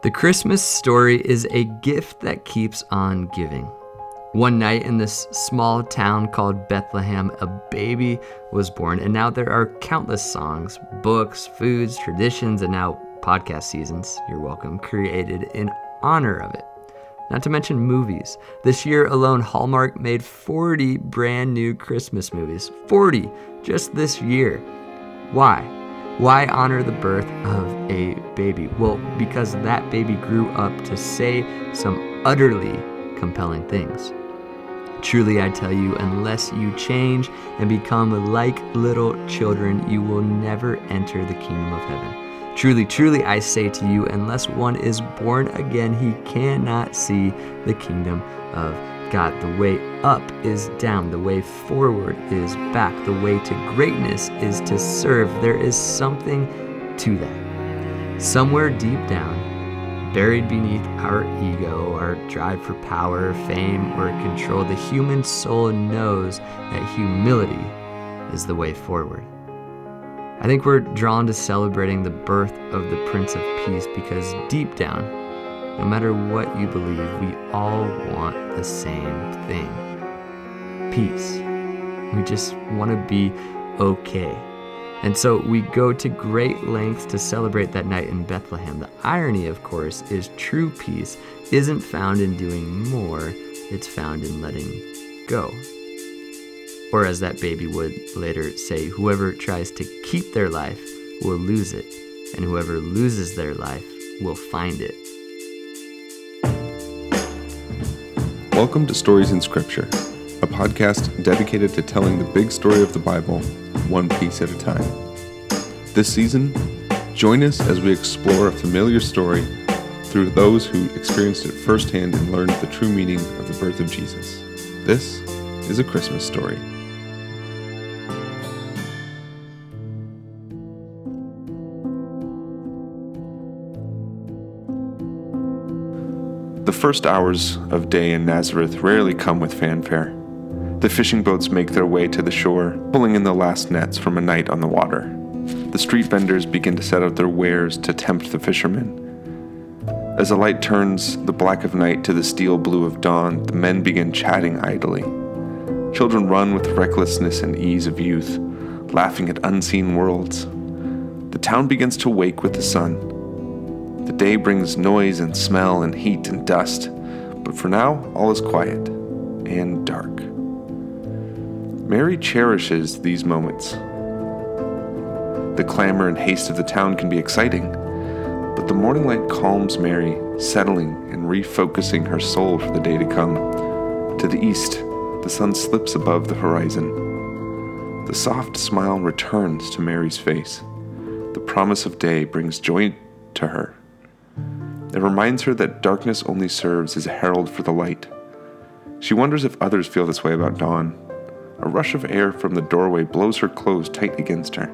The Christmas story is a gift that keeps on giving. One night in this small town called Bethlehem, a baby was born, and now there are countless songs, books, foods, traditions, and now podcast seasons, you're welcome, created in honor of it. Not to mention movies. This year alone, Hallmark made 40 brand new Christmas movies. 40 just this year. Why? Why honor the birth of a baby? Well, because that baby grew up to say some utterly compelling things. Truly, I tell you, unless you change and become like little children, you will never enter the kingdom of heaven. Truly, truly, I say to you, unless one is born again, he cannot see the kingdom of God. The way up is down, the way forward is back, the way to greatness is to serve. There is something to that. Somewhere deep down, buried beneath our ego, our drive for power, fame, or control, the human soul knows that humility is the way forward. I think we're drawn to celebrating the birth of the Prince of Peace because deep down, no matter what you believe, we all want the same thing peace. We just want to be okay. And so we go to great lengths to celebrate that night in Bethlehem. The irony, of course, is true peace isn't found in doing more, it's found in letting go. Or as that baby would later say, whoever tries to keep their life will lose it, and whoever loses their life will find it. Welcome to Stories in Scripture, a podcast dedicated to telling the big story of the Bible one piece at a time. This season, join us as we explore a familiar story through those who experienced it firsthand and learned the true meaning of the birth of Jesus. This is a Christmas story. First hours of day in Nazareth rarely come with fanfare. The fishing boats make their way to the shore, pulling in the last nets from a night on the water. The street vendors begin to set out their wares to tempt the fishermen. As the light turns the black of night to the steel blue of dawn, the men begin chatting idly. Children run with the recklessness and ease of youth, laughing at unseen worlds. The town begins to wake with the sun, the day brings noise and smell and heat and dust, but for now, all is quiet and dark. Mary cherishes these moments. The clamor and haste of the town can be exciting, but the morning light calms Mary, settling and refocusing her soul for the day to come. To the east, the sun slips above the horizon. The soft smile returns to Mary's face. The promise of day brings joy to her. It reminds her that darkness only serves as a herald for the light. She wonders if others feel this way about dawn. A rush of air from the doorway blows her clothes tight against her.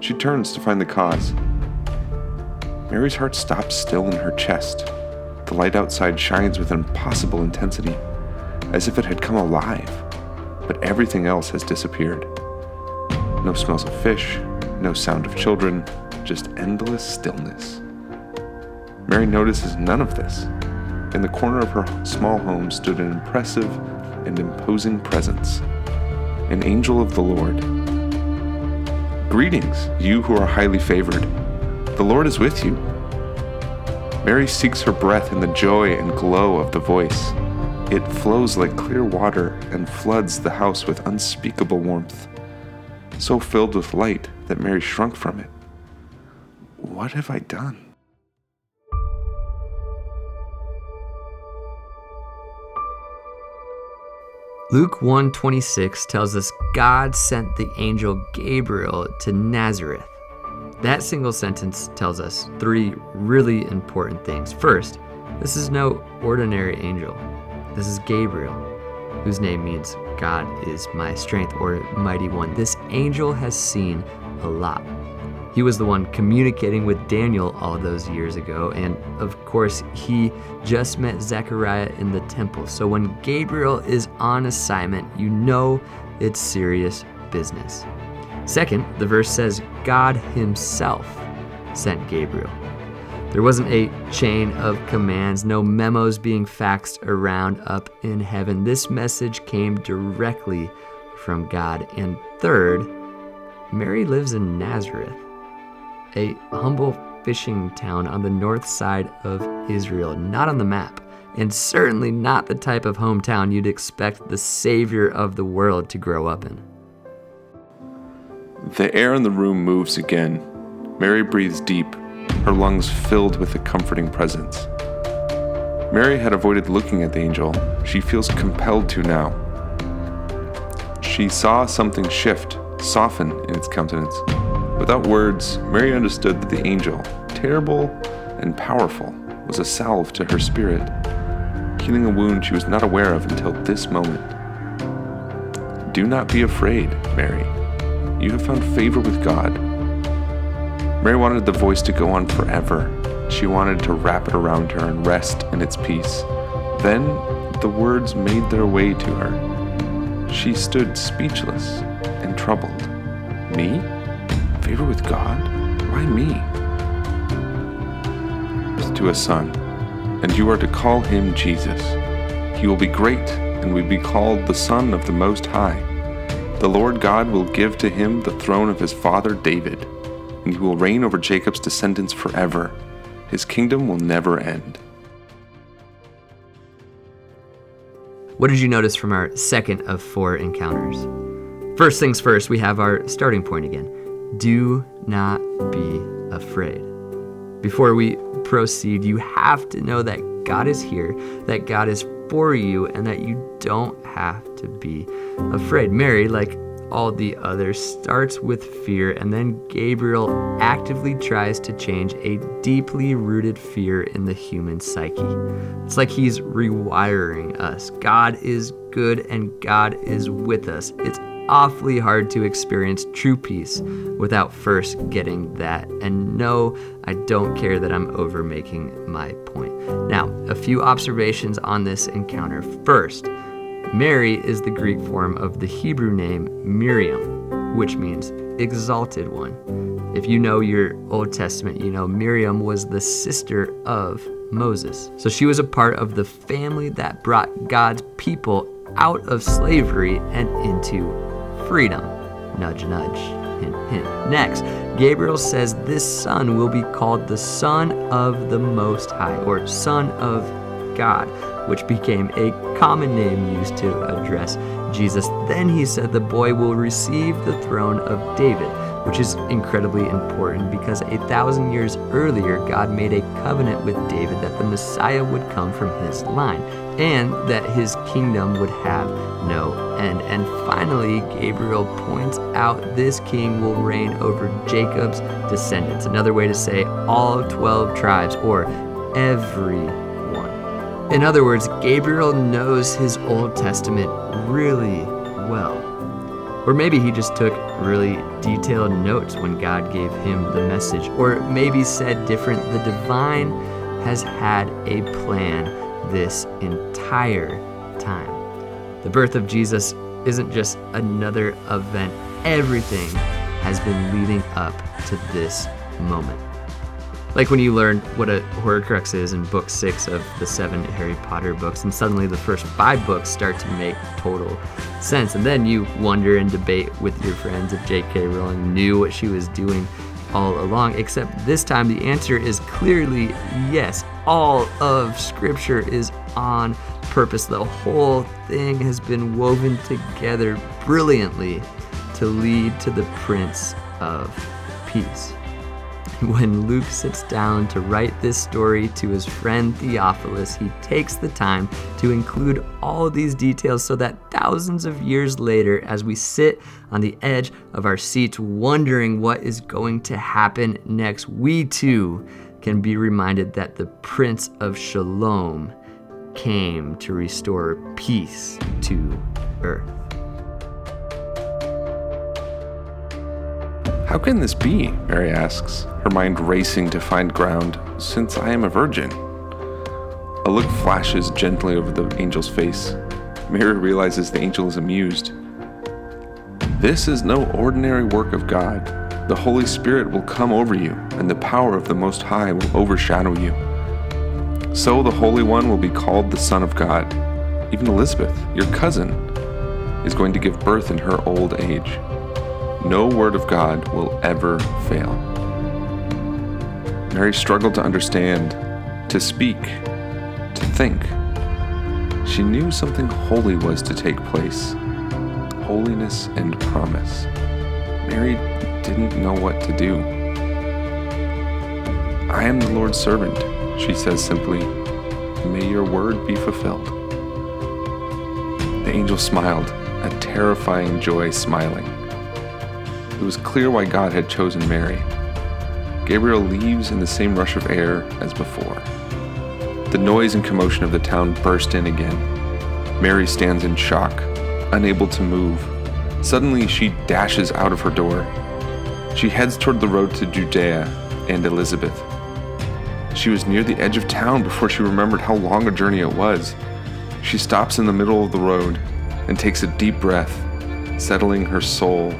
She turns to find the cause. Mary's heart stops still in her chest. The light outside shines with impossible intensity, as if it had come alive, but everything else has disappeared. No smells of fish, no sound of children, just endless stillness. Mary notices none of this. In the corner of her small home stood an impressive and imposing presence an angel of the Lord. Greetings, you who are highly favored. The Lord is with you. Mary seeks her breath in the joy and glow of the voice. It flows like clear water and floods the house with unspeakable warmth, so filled with light that Mary shrunk from it. What have I done? Luke 1:26 tells us God sent the angel Gabriel to Nazareth. That single sentence tells us three really important things. First, this is no ordinary angel. This is Gabriel, whose name means God is my strength or mighty one. This angel has seen a lot. He was the one communicating with Daniel all those years ago, and of course, he just met Zechariah in the temple. So when Gabriel is on assignment, you know it's serious business. Second, the verse says God Himself sent Gabriel. There wasn't a chain of commands, no memos being faxed around up in heaven. This message came directly from God. And third, Mary lives in Nazareth, a humble fishing town on the north side of Israel, not on the map, and certainly not the type of hometown you'd expect the Savior of the world to grow up in. The air in the room moves again. Mary breathes deep, her lungs filled with a comforting presence. Mary had avoided looking at the angel. She feels compelled to now. She saw something shift, soften in its countenance. Without words, Mary understood that the angel, terrible and powerful, was a salve to her spirit, healing a wound she was not aware of until this moment. Do not be afraid, Mary. You have found favor with God. Mary wanted the voice to go on forever. She wanted to wrap it around her and rest in its peace. Then the words made their way to her. She stood speechless and troubled. Me? Favor with God? Why me? To a son, and you are to call him Jesus. He will be great and we will be called the Son of the Most High. The Lord God will give to him the throne of his father David, and he will reign over Jacob's descendants forever. His kingdom will never end. What did you notice from our second of four encounters? First things first, we have our starting point again. Do not be afraid. Before we proceed, you have to know that God is here, that God is for you, and that you don't have to be afraid. Mary, like all the others, starts with fear, and then Gabriel actively tries to change a deeply rooted fear in the human psyche. It's like he's rewiring us. God is good and God is with us. It's awfully hard to experience true peace without first getting that. And no, I don't care that I'm over making my point. Now, a few observations on this encounter. First, Mary is the Greek form of the Hebrew name Miriam, which means exalted one. If you know your Old Testament, you know Miriam was the sister of Moses. So she was a part of the family that brought God's people out of slavery and into freedom. Nudge, nudge, hint, hint. Next, Gabriel says this son will be called the Son of the Most High, or Son of God, which became a common name used to address Jesus. Then he said the boy will receive the throne of David, which is incredibly important because a thousand years earlier, God made a covenant with David that the Messiah would come from his line and that his kingdom would have no end. And finally, Gabriel points out this king will reign over Jacob's descendants. Another way to say all 12 tribes or everyone. In other words, Gabriel knows his Old Testament really well. Or maybe he just took really detailed notes when God gave him the message. Or maybe said different, the divine has had a plan this entire time. The birth of Jesus isn't just another event, everything has been leading up to this moment. Like when you learn what a Horcrux is in book six of the seven Harry Potter books, and suddenly the first five books start to make total sense. And then you wonder and debate with your friends if J.K. Rowling knew what she was doing all along, except this time the answer is clearly yes. All of Scripture is on purpose. The whole thing has been woven together brilliantly to lead to the Prince of Peace. When Luke sits down to write this story to his friend Theophilus, he takes the time to include all these details so that thousands of years later, as we sit on the edge of our seats wondering what is going to happen next, we too can be reminded that the Prince of Shalom came to restore peace to earth. How can this be? Mary asks, her mind racing to find ground, since I am a virgin. A look flashes gently over the angel's face. Mary realizes the angel is amused. This is no ordinary work of God. The Holy Spirit will come over you, and the power of the Most High will overshadow you. So the Holy One will be called the Son of God. Even Elizabeth, your cousin, is going to give birth in her old age. No word of God will ever fail. Mary struggled to understand, to speak, to think. She knew something holy was to take place holiness and promise. Mary didn't know what to do. I am the Lord's servant, she says simply. May your word be fulfilled. The angel smiled, a terrifying joy smiling. It was clear why God had chosen Mary. Gabriel leaves in the same rush of air as before. The noise and commotion of the town burst in again. Mary stands in shock, unable to move. Suddenly, she dashes out of her door. She heads toward the road to Judea and Elizabeth. She was near the edge of town before she remembered how long a journey it was. She stops in the middle of the road and takes a deep breath, settling her soul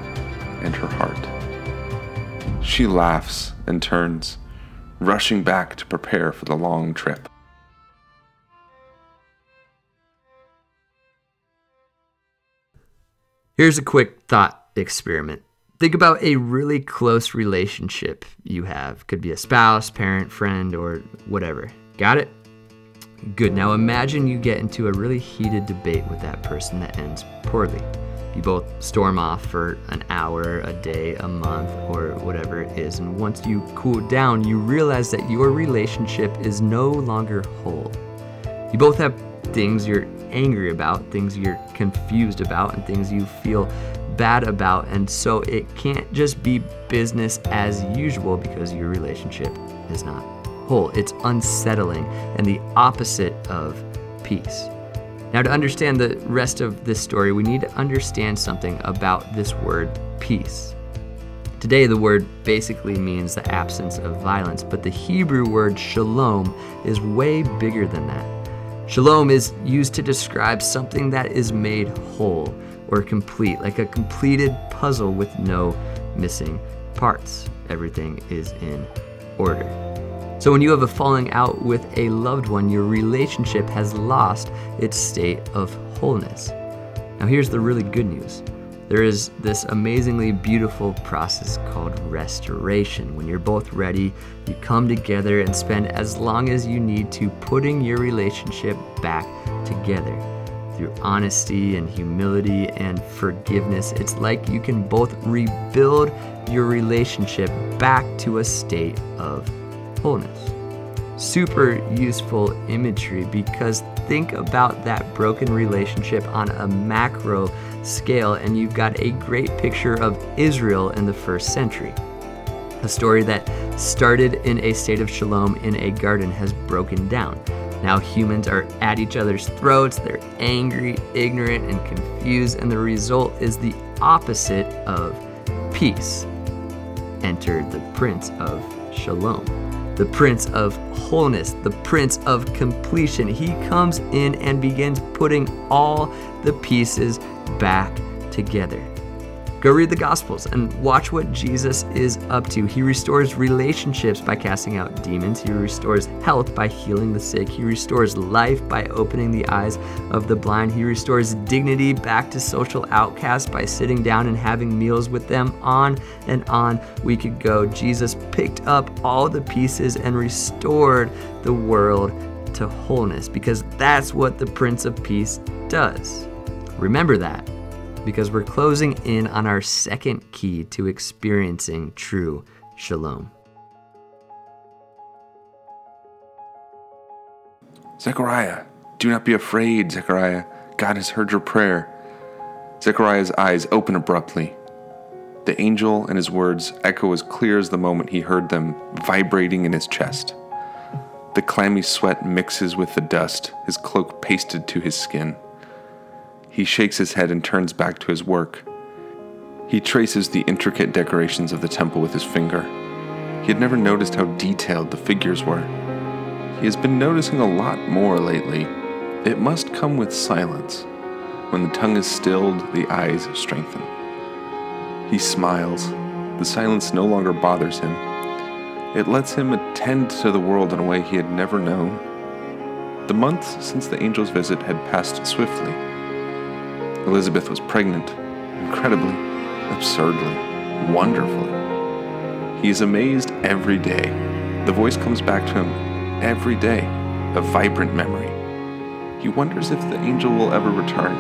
her heart. She laughs and turns, rushing back to prepare for the long trip. Here's a quick thought experiment. Think about a really close relationship you have. Could be a spouse, parent, friend, or whatever. Got it? Good. Now imagine you get into a really heated debate with that person that ends poorly. You both storm off for an hour, a day, a month, or whatever it is. And once you cool down, you realize that your relationship is no longer whole. You both have things you're angry about, things you're confused about, and things you feel bad about. And so it can't just be business as usual because your relationship is not whole. It's unsettling and the opposite of peace. Now, to understand the rest of this story, we need to understand something about this word peace. Today, the word basically means the absence of violence, but the Hebrew word shalom is way bigger than that. Shalom is used to describe something that is made whole or complete, like a completed puzzle with no missing parts. Everything is in order. So, when you have a falling out with a loved one, your relationship has lost its state of wholeness. Now, here's the really good news there is this amazingly beautiful process called restoration. When you're both ready, you come together and spend as long as you need to putting your relationship back together. Through honesty and humility and forgiveness, it's like you can both rebuild your relationship back to a state of wholeness. Super useful imagery because think about that broken relationship on a macro scale, and you've got a great picture of Israel in the first century. A story that started in a state of shalom in a garden has broken down. Now humans are at each other's throats, they're angry, ignorant, and confused, and the result is the opposite of peace. Enter the Prince of Shalom the Prince of Wholeness, the Prince of Completion. He comes in and begins putting all the pieces back together. Go read the Gospels and watch what Jesus is up to. He restores relationships by casting out demons. He restores health by healing the sick. He restores life by opening the eyes of the blind. He restores dignity back to social outcasts by sitting down and having meals with them. On and on we could go. Jesus picked up all the pieces and restored the world to wholeness because that's what the Prince of Peace does. Remember that because we're closing in on our second key to experiencing true shalom. Zechariah, do not be afraid, Zechariah. God has heard your prayer. Zechariah's eyes open abruptly. The angel and his words echo as clear as the moment he heard them vibrating in his chest. The clammy sweat mixes with the dust, his cloak pasted to his skin. He shakes his head and turns back to his work. He traces the intricate decorations of the temple with his finger. He had never noticed how detailed the figures were. He has been noticing a lot more lately. It must come with silence. When the tongue is stilled, the eyes strengthen. He smiles. The silence no longer bothers him. It lets him attend to the world in a way he had never known. The months since the angel's visit had passed swiftly. Elizabeth was pregnant, incredibly, absurdly, wonderfully. He is amazed every day. The voice comes back to him every day, a vibrant memory. He wonders if the angel will ever return.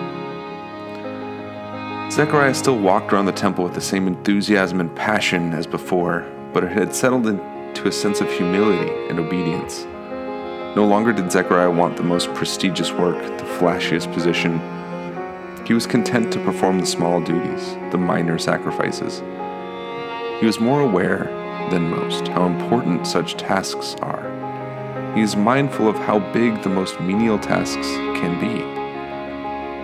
Zechariah still walked around the temple with the same enthusiasm and passion as before, but it had settled into a sense of humility and obedience. No longer did Zechariah want the most prestigious work, the flashiest position. He was content to perform the small duties, the minor sacrifices. He was more aware than most how important such tasks are. He is mindful of how big the most menial tasks can be.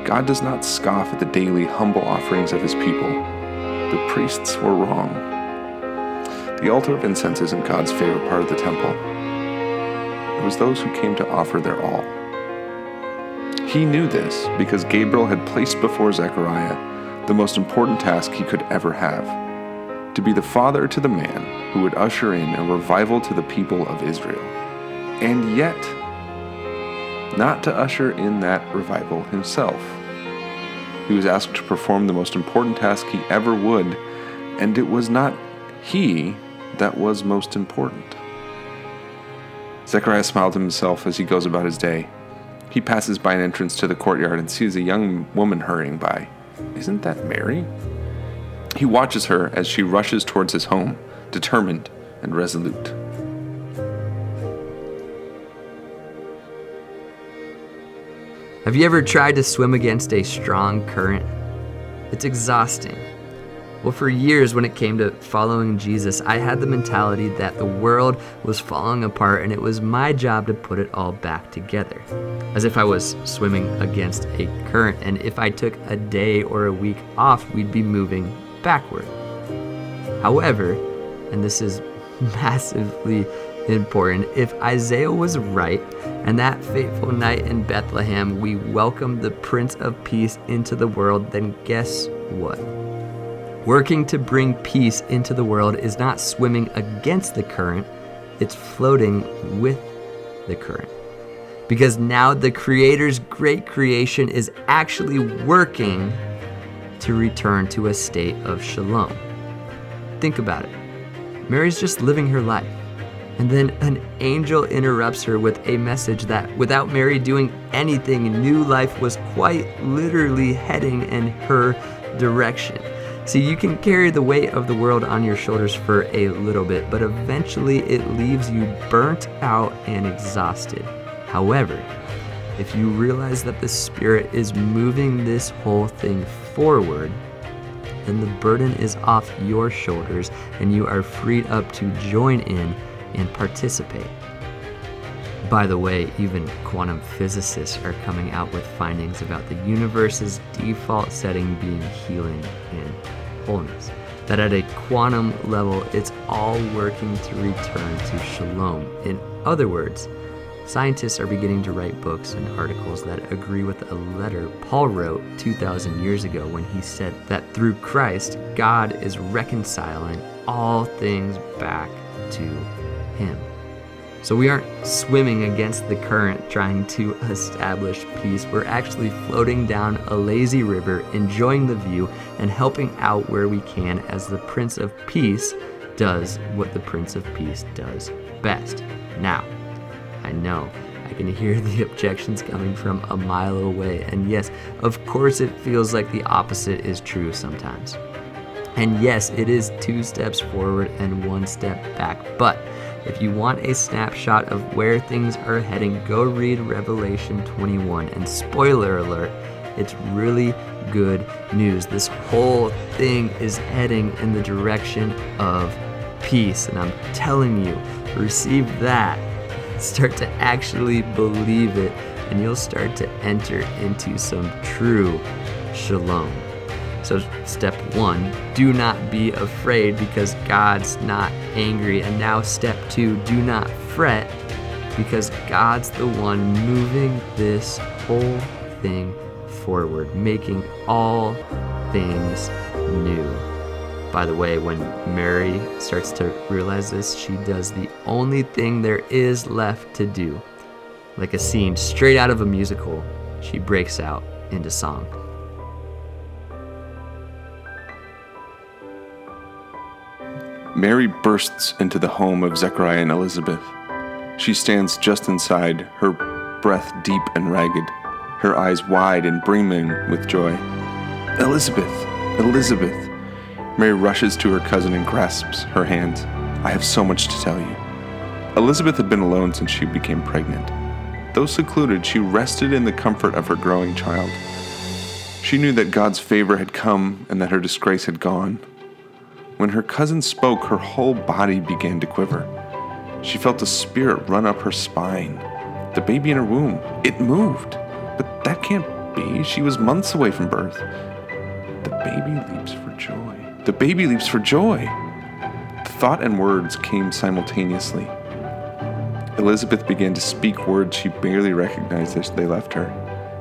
God does not scoff at the daily humble offerings of his people. The priests were wrong. The altar of incense isn't God's favorite part of the temple. It was those who came to offer their all. He knew this because Gabriel had placed before Zechariah the most important task he could ever have to be the father to the man who would usher in a revival to the people of Israel. And yet, not to usher in that revival himself. He was asked to perform the most important task he ever would, and it was not he that was most important. Zechariah smiled to himself as he goes about his day. He passes by an entrance to the courtyard and sees a young woman hurrying by. Isn't that Mary? He watches her as she rushes towards his home, determined and resolute. Have you ever tried to swim against a strong current? It's exhausting. Well, for years, when it came to following Jesus, I had the mentality that the world was falling apart and it was my job to put it all back together. As if I was swimming against a current, and if I took a day or a week off, we'd be moving backward. However, and this is massively important. If Isaiah was right, and that fateful night in Bethlehem we welcomed the Prince of Peace into the world, then guess what? Working to bring peace into the world is not swimming against the current, it's floating with the current. Because now the Creator's great creation is actually working to return to a state of shalom. Think about it. Mary's just living her life. And then an angel interrupts her with a message that, without Mary doing anything, new life was quite literally heading in her direction. See, you can carry the weight of the world on your shoulders for a little bit, but eventually it leaves you burnt out and exhausted. However, if you realize that the Spirit is moving this whole thing forward, then the burden is off your shoulders and you are freed up to join in and participate. By the way, even quantum physicists are coming out with findings about the universe's default setting being healing and wholeness. That at a quantum level, it's all working to return to shalom. In other words, scientists are beginning to write books and articles that agree with a letter Paul wrote 2,000 years ago when he said that through Christ, God is reconciling all things back to him. So we aren't swimming against the current trying to establish peace. We're actually floating down a lazy river, enjoying the view, and helping out where we can as the Prince of Peace does what the Prince of Peace does best. Now, I know I can hear the objections coming from a mile away, and yes, of course, it feels like the opposite is true sometimes. And yes, it is two steps forward and one step back, but if you want a snapshot of where things are heading, go read Revelation 21. And spoiler alert, it's really good news. This whole thing is heading in the direction of peace. And I'm telling you, receive that. Start to actually believe it, and you'll start to enter into some true shalom. So, step one, do not be afraid because God's not angry. And now, step two, do not fret because God's the one moving this whole thing forward, making all things new. By the way, when Mary starts to realize this, she does the only thing there is left to do. Like a scene straight out of a musical, she breaks out into song. Mary bursts into the home of Zechariah and Elizabeth. She stands just inside, her breath deep and ragged, her eyes wide and brimming with joy. Elizabeth! Elizabeth! Mary rushes to her cousin and grasps her hand. I have so much to tell you. Elizabeth had been alone since she became pregnant. Though secluded, she rested in the comfort of her growing child. She knew that God's favor had come and that her disgrace had gone. When her cousin spoke, her whole body began to quiver. She felt a spirit run up her spine. The baby in her womb, it moved. But that can't be. She was months away from birth. The baby leaps for joy. The baby leaps for joy. Thought and words came simultaneously. Elizabeth began to speak words she barely recognized as they left her.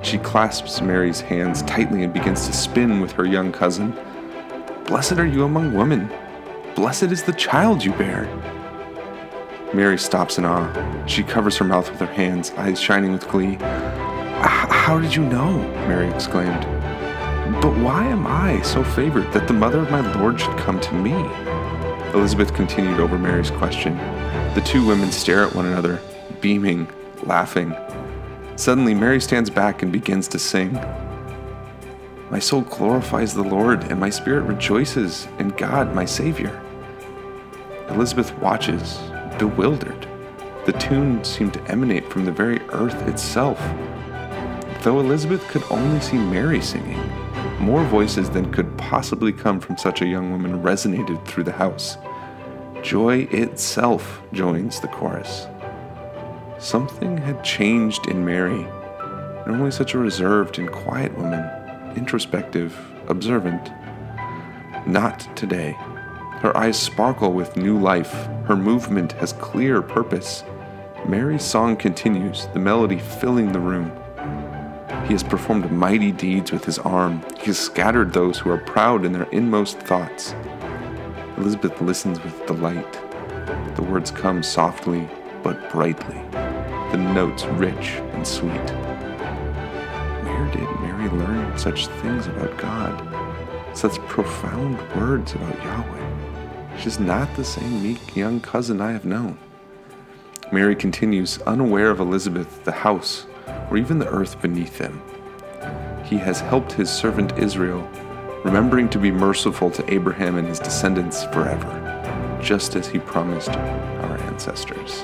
She clasps Mary's hands tightly and begins to spin with her young cousin. Blessed are you among women. Blessed is the child you bear. Mary stops in awe. She covers her mouth with her hands, eyes shining with glee. How did you know? Mary exclaimed. But why am I so favored that the mother of my Lord should come to me? Elizabeth continued over Mary's question. The two women stare at one another, beaming, laughing. Suddenly, Mary stands back and begins to sing. My soul glorifies the Lord, and my spirit rejoices in God, my Savior. Elizabeth watches, bewildered. The tune seemed to emanate from the very earth itself. Though Elizabeth could only see Mary singing, more voices than could possibly come from such a young woman resonated through the house. Joy itself joins the chorus. Something had changed in Mary, normally such a reserved and quiet woman, introspective, observant. Not today. Her eyes sparkle with new life. Her movement has clear purpose. Mary's song continues, the melody filling the room. He has performed mighty deeds with his arm. He has scattered those who are proud in their inmost thoughts. Elizabeth listens with delight. The words come softly but brightly, the notes rich and sweet. Where did Mary learn such things about God? Such profound words about Yahweh? She's not the same meek young cousin I have known. Mary continues, unaware of Elizabeth, the house, or even the earth beneath them. He has helped his servant Israel, remembering to be merciful to Abraham and his descendants forever, just as he promised our ancestors.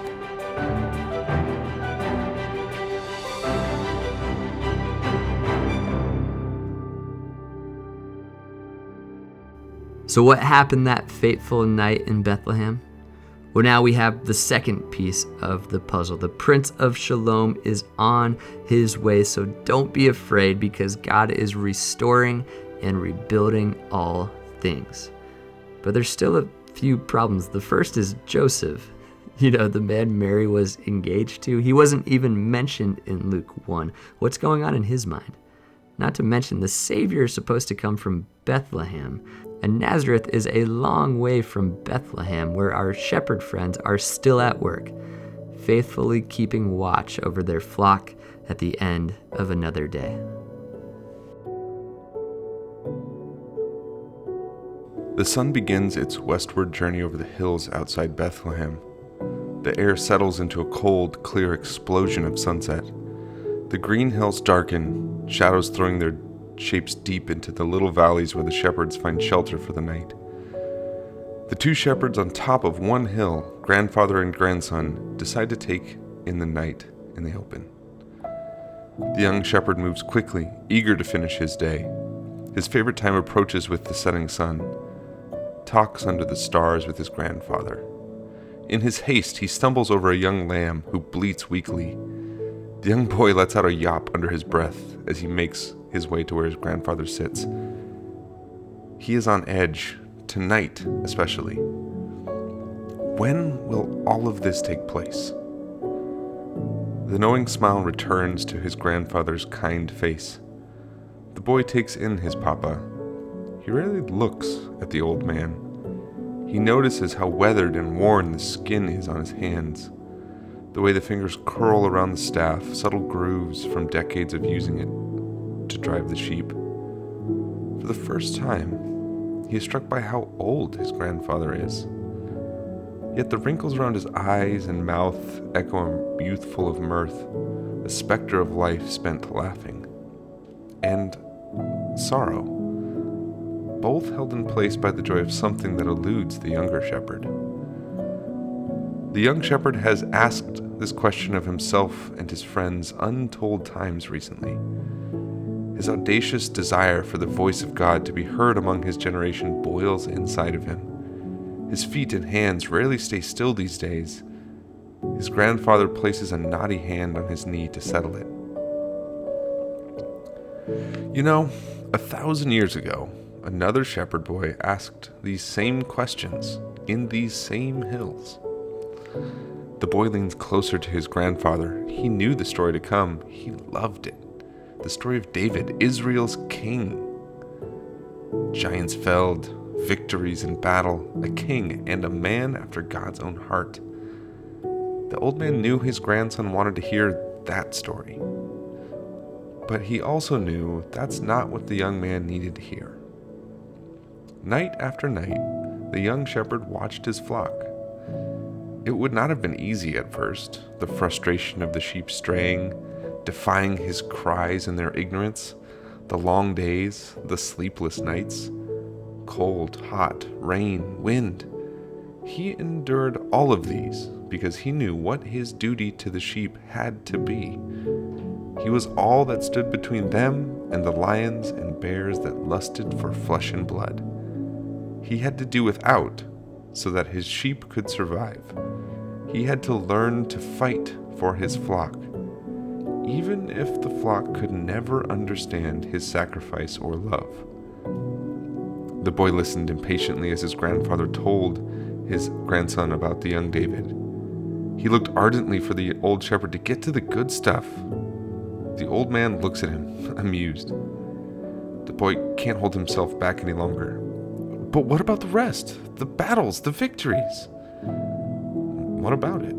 So, what happened that fateful night in Bethlehem? Well, now we have the second piece of the puzzle. The Prince of Shalom is on his way, so don't be afraid because God is restoring and rebuilding all things. But there's still a few problems. The first is Joseph, you know, the man Mary was engaged to. He wasn't even mentioned in Luke 1. What's going on in his mind? Not to mention, the Savior is supposed to come from Bethlehem. And Nazareth is a long way from Bethlehem, where our shepherd friends are still at work, faithfully keeping watch over their flock at the end of another day. The sun begins its westward journey over the hills outside Bethlehem. The air settles into a cold, clear explosion of sunset. The green hills darken, shadows throwing their shapes deep into the little valleys where the shepherds find shelter for the night. The two shepherds on top of one hill, grandfather and grandson, decide to take in the night in the open. The young shepherd moves quickly, eager to finish his day. His favorite time approaches with the setting sun. Talks under the stars with his grandfather. In his haste, he stumbles over a young lamb who bleats weakly. The young boy lets out a yawp under his breath as he makes his way to where his grandfather sits. He is on edge, tonight especially. When will all of this take place? The knowing smile returns to his grandfather's kind face. The boy takes in his papa. he rarely looks at the old man. He notices how weathered and worn the skin is on his hands, the way the fingers curl around the staff, subtle grooves from decades of using it to drive the sheep. For the first time, he is struck by how old his grandfather is. Yet the wrinkles around his eyes and mouth echo him youthful of mirth, a specter of life spent laughing. And sorrow both held in place by the joy of something that eludes the younger shepherd. The young shepherd has asked this question of himself and his friends untold times recently. His audacious desire for the voice of God to be heard among his generation boils inside of him. His feet and hands rarely stay still these days. His grandfather places a knotty hand on his knee to settle it. You know, a thousand years ago, another shepherd boy asked these same questions in these same hills. The boy leans closer to his grandfather. He knew the story to come, he loved it. The story of David, Israel's king. Giants felled, victories in battle, a king, and a man after God's own heart. The old man knew his grandson wanted to hear that story. But he also knew that's not what the young man needed to hear. Night after night, the young shepherd watched his flock. It would not have been easy at first, the frustration of the sheep straying, defying his cries in their ignorance, the long days, the sleepless nights, cold, hot, rain, wind. He endured all of these because he knew what his duty to the sheep had to be. He was all that stood between them and the lions and bears that lusted for flesh and blood he had to do without so that his sheep could survive. He had to learn to fight for his flock, even if the flock could never understand his sacrifice or love. The boy listened impatiently as his grandfather told his grandson about the young David. He looked ardently for the old shepherd to get to the good stuff. The old man looks at him, amused. The boy can't hold himself back any longer. But what about the rest? The battles, the victories? What about it?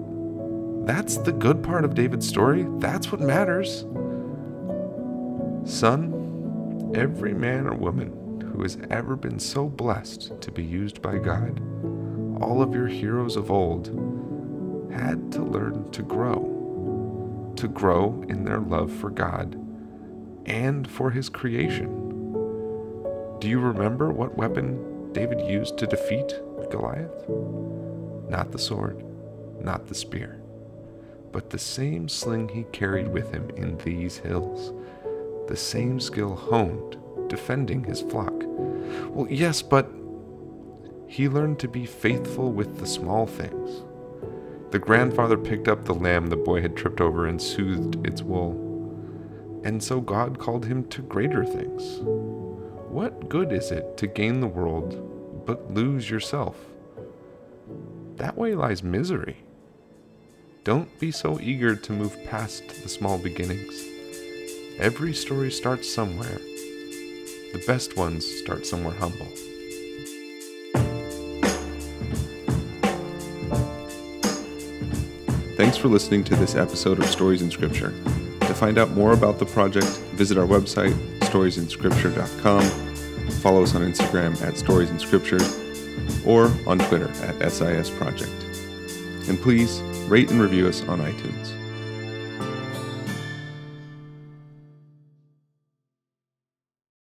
That's the good part of David's story. That's what matters. Son, every man or woman who has ever been so blessed to be used by God, all of your heroes of old, had to learn to grow, to grow in their love for God and for His creation. Do you remember what weapon David used to defeat Goliath? Not the sword, not the spear, but the same sling he carried with him in these hills, the same skill honed defending his flock. Well, yes, but he learned to be faithful with the small things. The grandfather picked up the lamb the boy had tripped over and soothed its wool. And so God called him to greater things. What good is it to gain the world but lose yourself? That way lies misery. Don't be so eager to move past the small beginnings. Every story starts somewhere. The best ones start somewhere humble. Thanks for listening to this episode of Stories in Scripture. To find out more about the project, visit our website, storiesinScripture.com. Follow us on Instagram at storiesinScripture or on Twitter at SIS Project. And please rate and review us on iTunes.